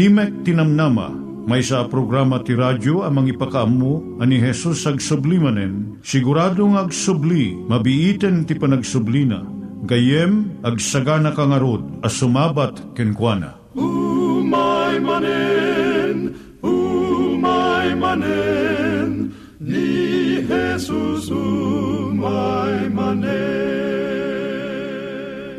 Timek Tinamnama, may sa programa ti radyo amang ipakaamu ani Jesus ag sublimanen, siguradong ag subli, mabiiten ti panagsublina, gayem ag sagana kangarod as sumabat kenkwana. umay manen umay manen ni Jesus umay manen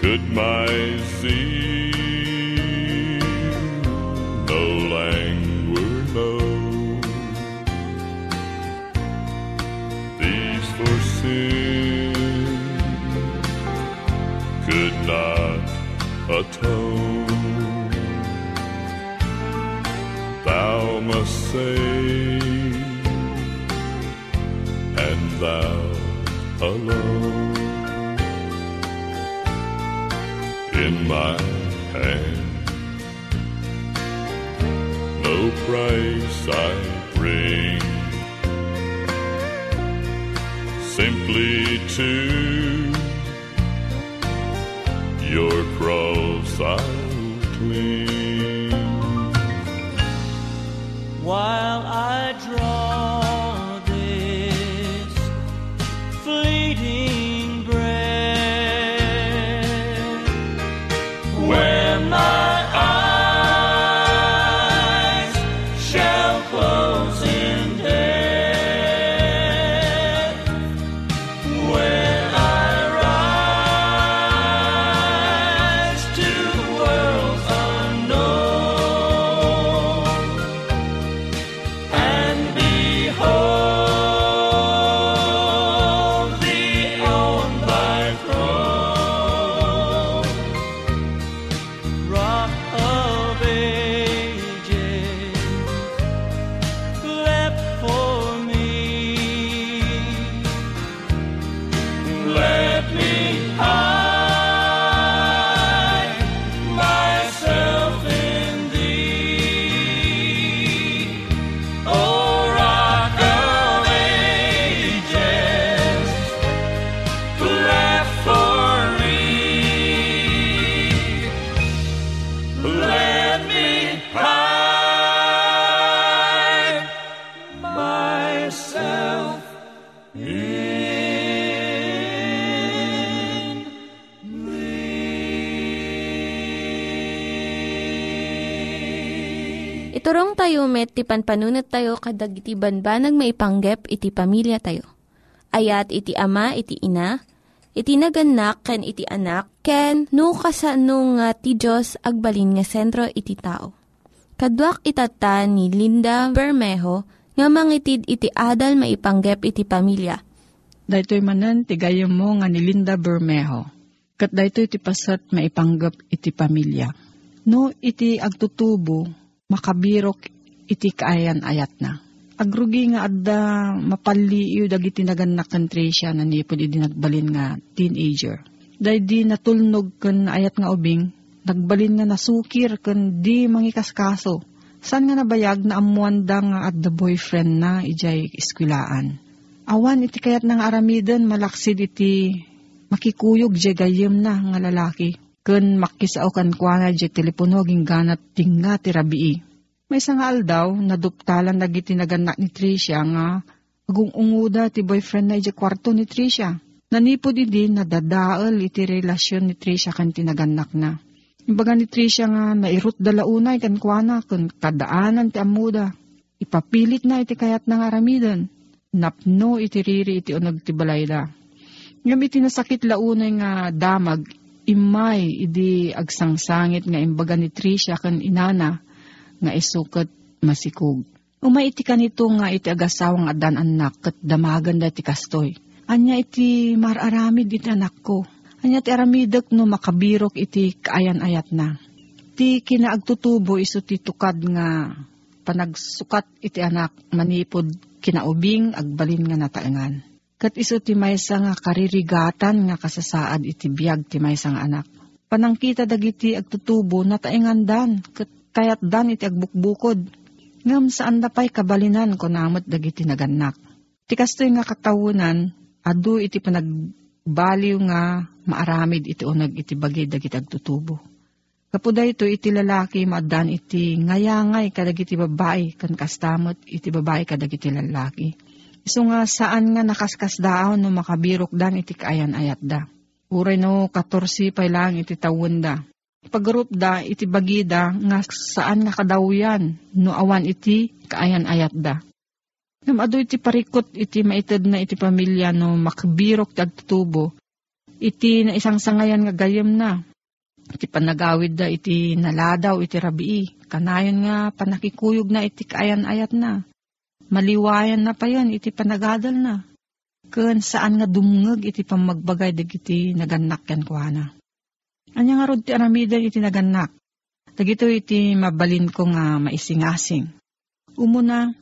Could my zeal no languor know? These for sin could not atone thou must save, and thou alone. My hand, no price I bring, simply to met, ti panpanunat tayo kadag iti banbanag maipanggep iti pamilya tayo. Ayat iti ama, iti ina, iti naganak, ken iti anak, ken no, kasano nga ti Diyos agbalin nga sentro iti tao. Kaduak itata ni Linda Bermejo nga mangitid iti adal maipanggep iti pamilya. Daytoy manen ti gayem mo nga ni Linda Bermejo. Kat daytoy ti pasat maipanggap iti pamilya. No iti agtutubo, makabirok iti kaayan ayat na. Agrugi nga adda mapaliyo dagiti naganak kan Tricia na nipod iti nagbalin nga teenager. Dahil di natulnog kan ayat nga ubing, nagbalin nga nasukir kan di mangikaskaso. San nga nabayag na amuan da nga the boyfriend na ijay iskwilaan. Awan iti kayat ng aramiden malaksid iti makikuyog jay gayem na nga lalaki. Kun makisao kan kwa jay telepono ganat tinga ti rabii. May isang aldaw, naduptalan na giti naganak ni Tricia nga agung unguda ti boyfriend na iti kwarto ni Tricia. Nanipod idi nadadaal iti relasyon ni Tricia kan tinaganak na. Imbaga ni Tricia nga nairut dalaunay kan kuana kun kadaanan ti amuda. Ipapilit na iti kayat ng aramidan. Napno iti riri iti unag ti balayda. Ngam iti nasakit launay nga damag imay idi agsangsangit nga imbaga ni Tricia kan inana nga isukat masikog. Umay iti kanito nga iti agasawang adan anak kat damagan da ti kastoy. Anya iti mararamid iti anak ko. Anya ti aramidek no makabirok iti kaayan-ayat na. Ti kinaagtutubo iso ti tukad nga panagsukat iti anak manipod kinaubing agbalin nga nataengan. Kat iso ti maysa nga karirigatan nga kasasaad iti biyag ti maysa nga anak. Panangkita dagiti agtutubo nataengan dan kat kayat dan iti agbukbukod. Ngam saan da pa'y kabalinan ko namot dagiti naganak. Ti kastoy nga katawunan, adu iti panagbaliw nga maaramid iti unag iti bagay dagiti agtutubo. Kapuda ito iti lalaki maadan iti ngayangay kadagiti babae kan kastamot iti babae kadagiti lalaki. Iso nga saan nga nakaskas daon no makabirok dan iti kaayan ayat da. Uray no 14 pa lang iti tawon da. Pagrup da iti bagida nga saan nga kadawyan no awan iti kaayan ayat da. Ngam ado iti parikot iti maited na iti pamilya no makbirok ti. Iti na isang sangayan nga gayem na. Iti panagawid da iti naladaw iti rabii. Kanayon nga panakikuyog na iti kaayan ayat na. Maliwayan na pa yan iti panagadal na. Kun saan nga dumngeg iti pamagbagay dagiti naganak yan kuana. Anya nga rod ti aramidan iti naganak. Dagito iti mabalin ko nga maisingasing. Umuna,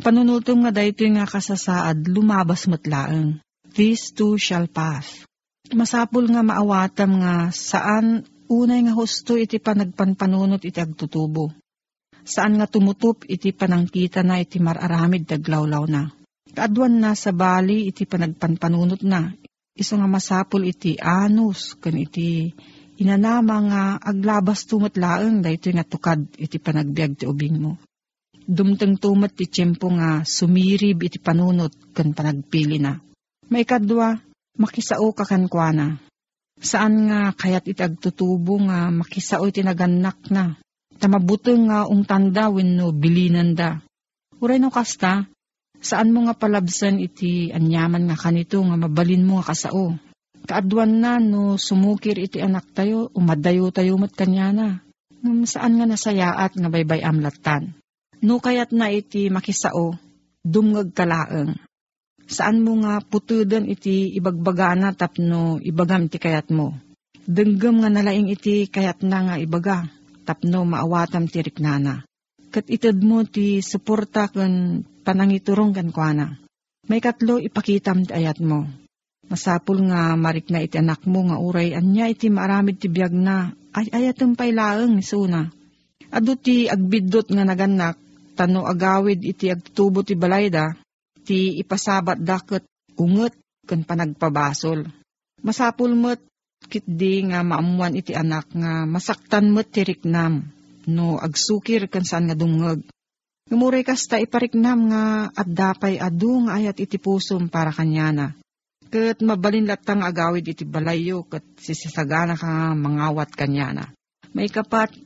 panunutom nga dayto nga kasasaad lumabas matlaeng. These two shall pass. Masapul nga maawatam nga saan unay nga husto iti panagpanpanunot iti agtutubo. Saan nga tumutup iti panangkita na iti mararamid daglawlaw na. Kaadwan na sa bali iti panagpanpanunot na. Iso nga masapul iti anus kan iti inanama nga aglabas tumatlaeng dayto nga tukad iti panagbiag ti ubing mo. Dumteng tumat ti tiyempo nga sumirib iti panunot kan panagpili na. May kadwa, makisao ka kankwana. Saan nga kayat iti agtutubo nga makisao iti naganak na. Tamabuteng nga ungtanda wenno bilinan da. Uray no kasta, saan mo nga palabsan iti anyaman nga kanito nga mabalin mo nga kasao. Kaadwan na no sumukir iti anak tayo, umadayo tayo mat kanyana. Ngam saan nga nasayaat nga baybay amlatan. No kayat na iti makisao, dumngag kalaeng. Saan mo nga putudan iti ibagbagana tapno ibagam iti kayat mo. Denggem nga nalaing iti kayat na nga ibaga, tapno maawatam ti riknana. Kat itad mo ti suporta kan panangiturong kan kuana. May katlo ipakitam ti ayat mo. Masapul nga marik na iti anak mo nga uray anya iti maaramid ti biyag na ay ayatem pay laeng ni Suna. Ado ti agbidot nga naganak tano agawid iti agtubo ti balayda ti ipasabat daket unget ken panagpabasol. Masapul met kitdi nga maamuan iti anak nga masaktan met ti riknam no agsukir ken saan nga dungeg. Ngamuray kasta ipariknam nga at dapay adu nga ayat iti pusom para kanyana. Kat mabalin latang agawid iti balayo kat sisisagana ka nga mangawat kanyana. May kapat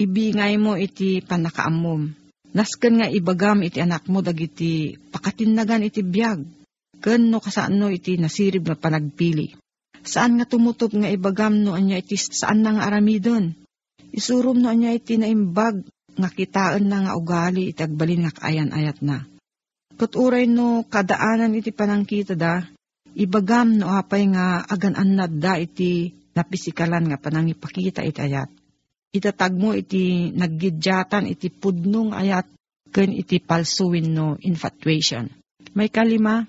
ibingay mo iti panakaamom. Nasken nga ibagam iti anak mo dagiti pakatinnagan iti biyag. Ken no kasaan iti nasirib nga panagpili. Saan nga tumutop nga ibagam no anya iti saan na nga aramidon. Isurum no anya iti naimbag nga kitaan na nga ugali iti agbalin nga kaayan-ayat na. Kuturay no kadaanan iti panangkita da, ibagam no apay nga agan-annad da iti napisikalan nga panangipakita iti ayat. Itatag mo iti naggidyatan iti pudnong ayat ken iti palsuwin no infatuation. May kalima,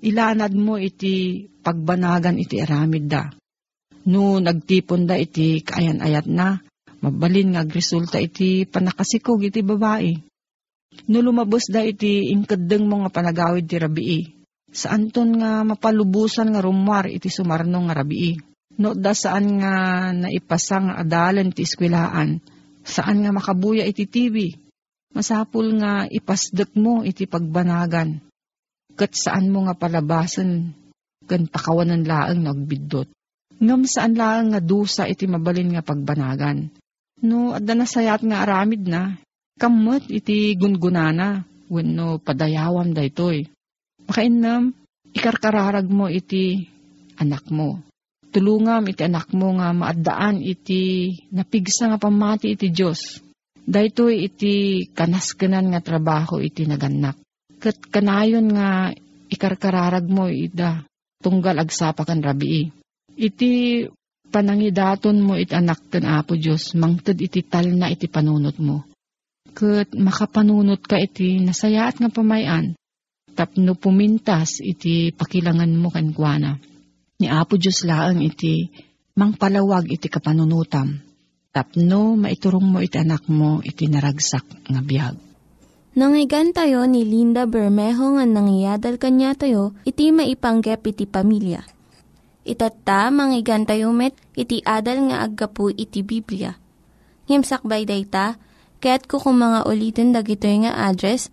ilanad mo iti pagbanagan iti aramid da. No nagtipon da iti kaayan-ayat na, mabalin nga resulta iti panakasikog iti babae. No lumabos da iti ingkadeng mo nga panagawid ti rabii. Saan ton nga mapalubusan nga rumwar iti sumarno nga rabii. No da saan nga naipasang adalan ti eskwelaan. Saan nga makabuya iti TV. Masapul nga ipasdek mo iti pagbanagan. Kat saan mo nga palabasan kan pakawanan laang nagbidot. Ngam saan laang nga dusa iti mabalin nga pagbanagan. No, adda na sayat nga aramid na. Kamot iti gungunana. Wenno padayawam daytoy. Makainam, ikarkararag mo iti anak mo. Tulungam iti anak mo nga maaddaan iti napigsa nga pamati iti Diyos. Daytoy iti kanaskanan nga trabaho iti naganak. Kat kanayon nga ikarkararag mo ida tunggal agsapa kan rabii. Iti panangidaton mo iti anak kan Apo Diyos, mangted iti tal na iti panunot mo. Kat makapanunot ka iti nasayaat nga pamayan, tapno pumintas iti pakilangan mo kan kuana. Ni Apo Diyos laang iti mangpalawag iti kapanunutam. Tapno maiturong mo iti anak mo iti naragsak nga biyag. Nangyigan tayo ni Linda Bermejo nga nangyadal kanya tayo, iti maipanggep iti pamilya. Itatta, manggigan tayo met, iti adal nga aggapu iti Biblia. Ngimsakbay day ta, kaya't kukum mga ulitin dagito nga address,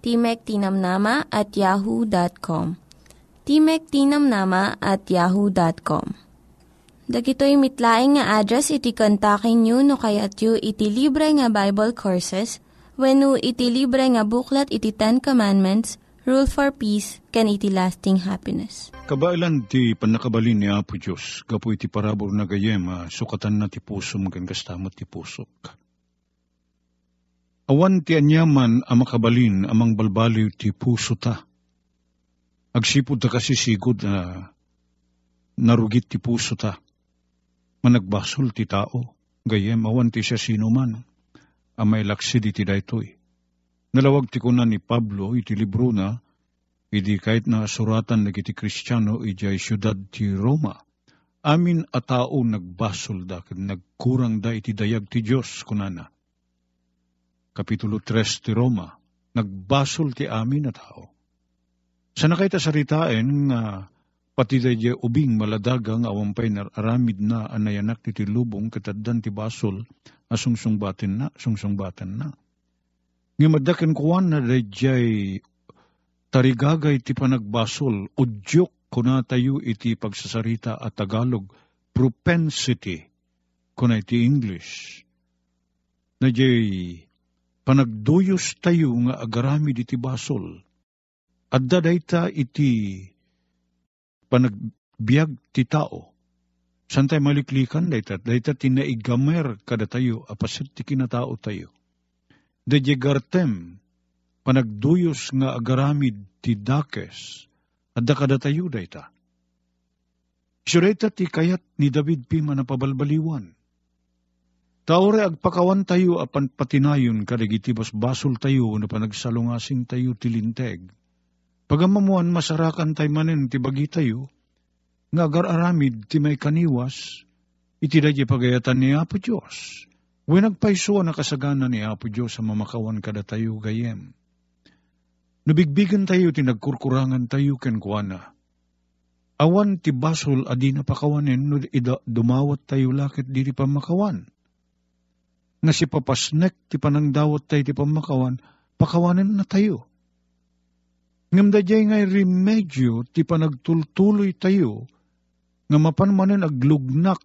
Timek Tinamnama at yahoo.com. Timek Tinamnama at yahoo.com. Dagitoy mitlaing nga address iti kontakin nyo no kayat yu iti libre nga Bible Courses when iti libre nga buklat iti Ten Commandments, Rule for Peace, can iti lasting happiness. Kabailan ti panakabalin ni Apo Diyos, gapo iti parabor na gayem, ah, sukatan na ti puso magan kastamat ti pusok. Awan ti anyaman a makabalin amang balbaliw ti puso ta. Agsipod ta kasi sigod na narugit ti puso ta. Managbasol ti tao, gayem awan ti siya sino man, amay laksid iti daytoy. Nalawag ti kunan ni Pablo iti libro na, idi kahit na suratan na kiti Kristiyano ijay syudad ti Roma. Amin a tao nagbasol da, nagkurang da iti dayag ti Diyos kunana. Kapitulo 3 ti Roma, nagbasol ti amin a tao. Sa nakita saritain nga pati da ubing maladagang awampay na aramid na anayanak ti lubong kataddan ti basol asungsungbaten na, sungsungbaten na. Nga madaken kuwan na dayjay tarigagay ti panagbasol, udyok kuna tayo iti pagsasarita at Tagalog, propensity kuna iti English. Na jay panagduyos tayo nga agarami iti basol. At dadayta iti panagbiag ti tao. San tayo maliklikan dayta? Dayta tinaigamer kada tayo, apasit ti kinatao tayo. Dejegartem, panagduyos nga agaramid ti dakes, at dakada tayo dayta. Sureta ti kayat ni David pi manapabalbaliwan. Taore agpakawan tayo apan patinayon kadagiti basol tayo na panagsalungasing tayo tilinteg. Pagamamuan masarakan tayo manen ti bagi tayo, nga agar aramid ti may kaniwas, iti dadya pagayatan ni Apo Diyos. When nagpaisuan na kasagana ni Apo Diyos sa mamakawan kada tayo gayem. Nabigbigan tayo, tinagkurkurangan tayo ken kuana. Awan ti basol adi na pakawanen no dumawat tayo lakit di ti pamakawan. Nga si papasnek ti panangdawat tayo ti pamakawan, pakawanen na tayo. Ngam da ngay remedyo ti panagtultuloy tayo, nga mapanmanen aglugnak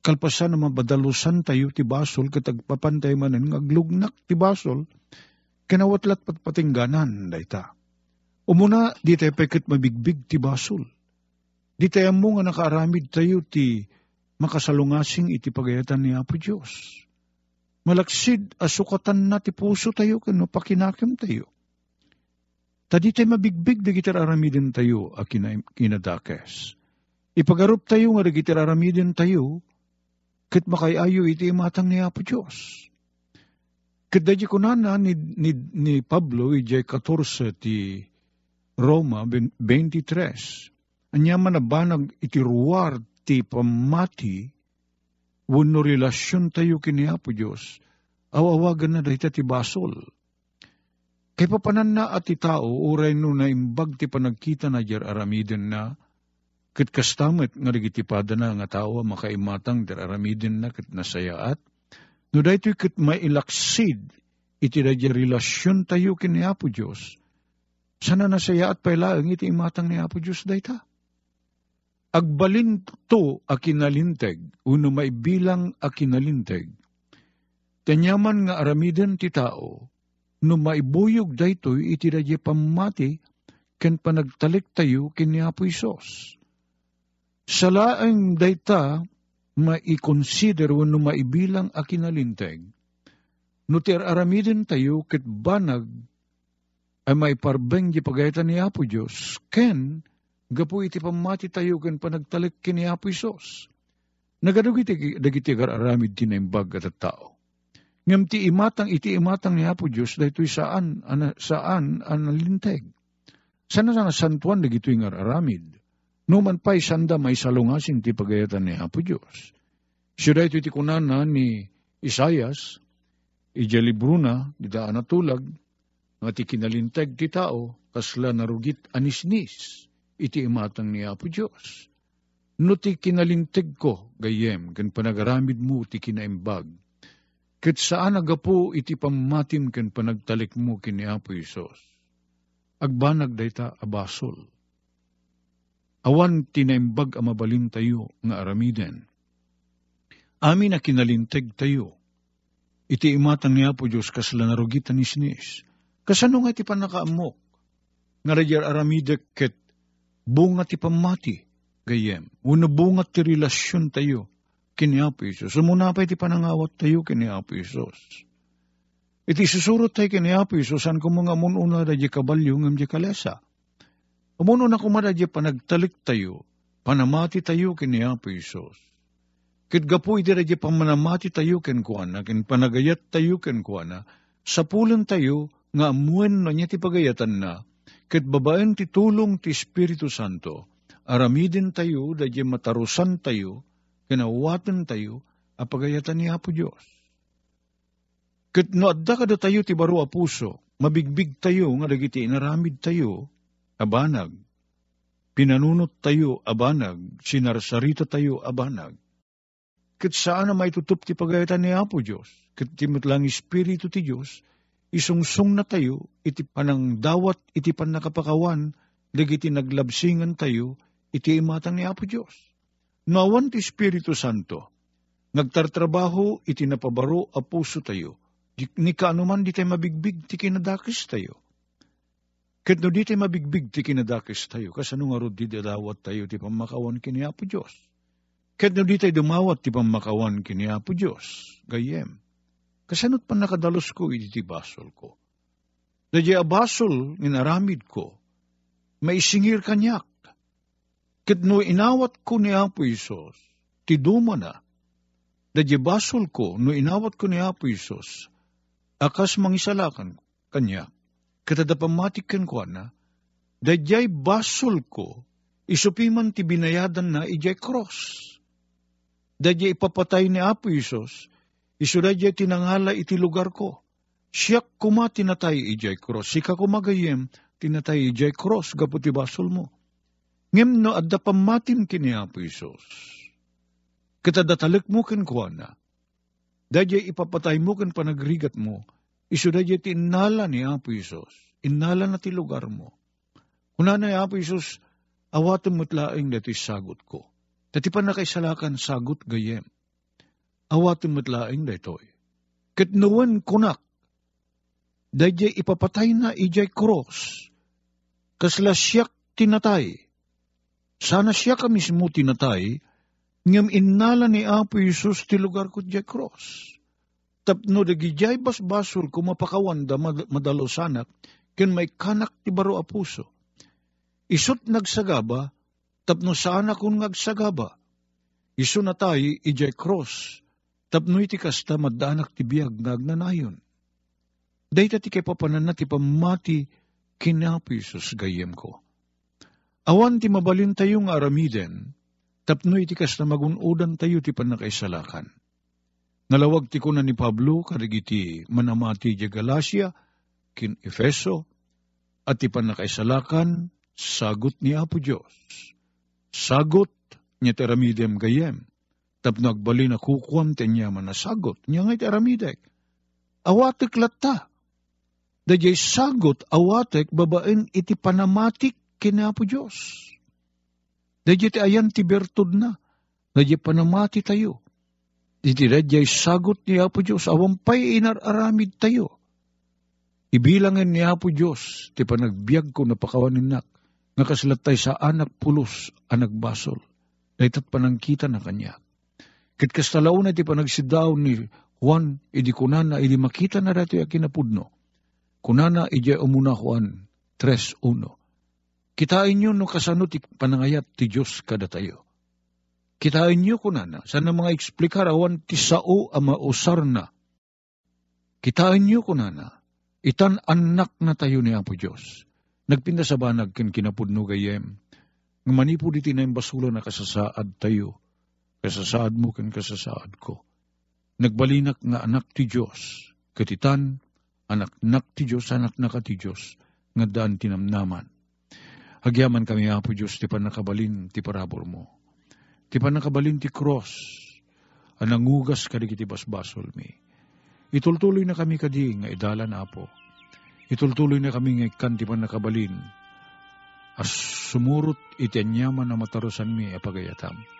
kalpasan na mabadalusan tayo ti basol katagpapantay manen nga aglugnak ti basol kinawatlat patpatingganan dayta. Umuna di tayo pekit mabigbig ti basol. Di tayo mo nga nakaaramid tayo ti makasalungasing iti pagayatan ni Apo Diyos. Malaksid asukatan na ti puso tayo kano pakinakim tayo. Tadi tayo mabigbig di kita aramidin tayo a kinadakes. Ipagarup tayo nga di kita aramidin tayo ket makayayo iti matang ni Apo Diyos. Ket dadya ko na ni, ni, ni Pablo, ijay 14 ti Roma 23, anya man na banag iti ruwar ti pamati, wano relasyon tayo kini Apo Diyos, awawagan na dahita ti basol. Kay papanan na at ti tao, uray no na imbag ti panagkita na jar aramiden na, Kat kastamet nga rigitipada na nga tao makaimatang dararamidin na kat nasayaat. No dahito kat mailaksid iti radya relasyon tayo kini Apo Diyos. Sana nasayaat pailaang iti imatang ni Apo Diyos dayta. Agbalin to akinalinteg, uno maibilang akinalinteg. Tanyaman nga aramiden ti tao, no maibuyog daytoy iti radya pamati, ken panagtalik tayo kini Apo Isos Salaang dayta maikonsider wano maibilang akinalinteg, no ter aramidin tayo ket banag ay maiparbeng di pagayatan ni Apo Diyos, ken gapu iti pamati tayo ken panagtalik kini Apo Isos. Nagadug iti dagiti aramid tinaimbag at tao. Ngam ti imatang iti imatang ni Apo Diyos daytoy saan ana, saan analinteg. Sana sana santuan dagitoy nga aramid Numan pa'y sanda may salungasing ti pagayatan ni Apo Diyos. Siya ito iti kunana ni Isayas, ija libro na, di daan natulag, nga ti kinalintag ti tao, kasla narugit anisnis, iti imatang ni Apo Diyos. No ti kinalintag ko, gayem, kan panagaramid mo ti kinaimbag, ket saan agapo iti pamatim kan panagtalik mo kini Apo Isos. Agbanag dayta abasol awan tinaimbag a mabalin tayo nga aramiden. Amin na kinalinteg tayo. Iti imatang niya po Diyos kasla narugitan ni sinis. Kasano nga iti panakaamok? Nga radyar aramide ket bunga ti pamati gayem. Una bunga ti relasyon tayo kini Apo Isos. Sumuna pa iti panangawat tayo kini Apo. Iti susurot tayo kini Apo Isos, san ko mga mununa radya kabalyo ngam di kalesa Umuno na kumadadya panagtalik tayo, panamati tayo kini Apo Isos. Kit gapo iti radya pamanamati tayo ken kuana, ken panagayat tayo ken kuana, sapulan tayo nga amuen na niya ti pagayatan na, kit babaen ti tulong ti Espiritu Santo, aramidin tayo, dadya matarusan tayo, kinawatan tayo, a pagayatan ni Apo Diyos. Kit no adda kada tayo ti baro a puso, mabigbig tayo nga dagiti inaramid tayo, abanag. Pinanunot tayo, abanag. Sinarsarita tayo, abanag. Kat saan na may tutup ti pagayatan ni Apo Diyos. Kat timot lang Espiritu ti Diyos, isungsung na tayo, iti panang dawat, iti pan nakapakawan, dagiti naglabsingan tayo, iti imatang ni Apo Diyos. Nawan ti Espiritu Santo, nagtartrabaho, iti napabaro a puso tayo, ni kaanuman di tayo mabigbig, ti kinadakis tayo Ket no di tayo mabigbig ti kinadakis tayo, kasano nga ro di dawat tayo ti pamakawan kini Apo Diyos. Ket no di tayo dumawat ti pamakawan kini Apo Diyos, gayem. Kasanot pa nakadalos ko iti ti basol ko. Dadya abasol nginaramid ko, maisingir kanyak. Ket no inawat ko ni Apo Isos, ti duma na. Dadya basol ko, no inawat ko ni Apo Isos, akas mangisalakan kanyak katadapamatikan ko na, dayjay basol ko, isupiman ti binayadan na ijay cross. Dayjay ipapatay ni Apo Isos, Isuda jay tinangala iti lugar ko. Siyak kuma tinatay ijay cross. Sika kumagayem tinatay ijay cross gaputi basol mo. Ngem no adda pamatim kini Apo Isos. Kita datalik mo kin kuana. Dajay ipapatay mo kin panagrigat mo. Isuda jay tinala ni Apo Isos. Inala na ti lugar mo. Kuna na Apo Isos, awatom mo't laing dati sagot ko. Dati pa nakaisalakan sagot gayem. Awatom mo't laing datoy. Kitnuwan kunak Dayjay ipapatay na ijay cross. Kasla siyak tinatay. Sana siya ka mismo tinatay, ngam innala ni Apo Isus ti lugar ko jay cross. Tapno dagijay basbasol kumapakawan da madalo sanak, ken may kanak ti baro a puso. Isot nagsagaba, tapno sana kung nagsagaba. Iso na ijay cross, tapno iti kasta madanak ti biyag ngagnanayon Dahita ti kay papanan na ti pamati kinapisos gayem ko. Awan ti mabalin tayo nga aramiden, tapno iti kas na magunudan tayo ti panakaisalakan. Nalawag ti kunan ni Pablo, karigiti manamati di Galacia, kin Efeso, at ti panakaisalakan, sagot ni Apo Diyos. Sagot niya ti aramidem gayem, tapno agbali na kukuam ti niya man na sagot, niya nga iti aramidek. Awatik latta, Dajay sagot awatek babaen iti panamatik kinapo Diyos. Dajay ti ayan ti bertud na. Dajay panamati tayo. Iti dajay sagot ni Apo Diyos, awampay inararamid tayo. Ibilangan ni Apo Diyos, ti panagbiag ko napakawanin nak, nga kaslatay sa anak pulos, anak basol, daytat panangkita na kanya. Kit kastalaw na ti panagsidaw ni Juan, idi kunana, idi makita na dati akinapudno Kunana ija umuna Juan 3.1. Kitain nyo no kasano ti panangayat ti Diyos kada tayo. Kitain nyo kunana, sana mga eksplikar awan ti sao ama usar na. Kitain nyo kunana, itan anak na tayo ni Apo Diyos. Nagpinda sa banag ken kinapudno gayem. Nga manipod iti na basula na kasasaad tayo. Kasasaad mo ken kasasaad ko. Nagbalinak nga anak ti Diyos. Katitan, anak nak ti Diyos, anak naka ti Diyos, nga daan tinamnaman. Hagyaman kami, Apo Diyos, ti panakabalin ti parabor mo. Ti panakabalin ti cross, anangugas kadi kiti basbasol mi. Itultuloy na kami kadi nga idalan, Apo. Itultuloy na kami nga ikan ti panakabalin. As sumurot iti anyaman na matarusan mi apagayatam.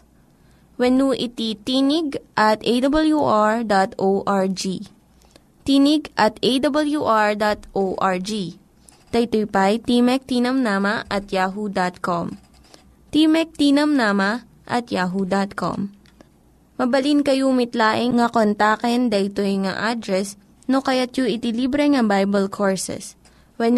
When iti tinig at awr.org tinig at awr.org. Daytoy pa'y Timek Tinamnama at yahoo.com. Timek Tinamnama at yahoo.com. Mabalin kayo mitlaing nga kontaken daytoy nga address no kayat yu iti libre nga Bible Courses. When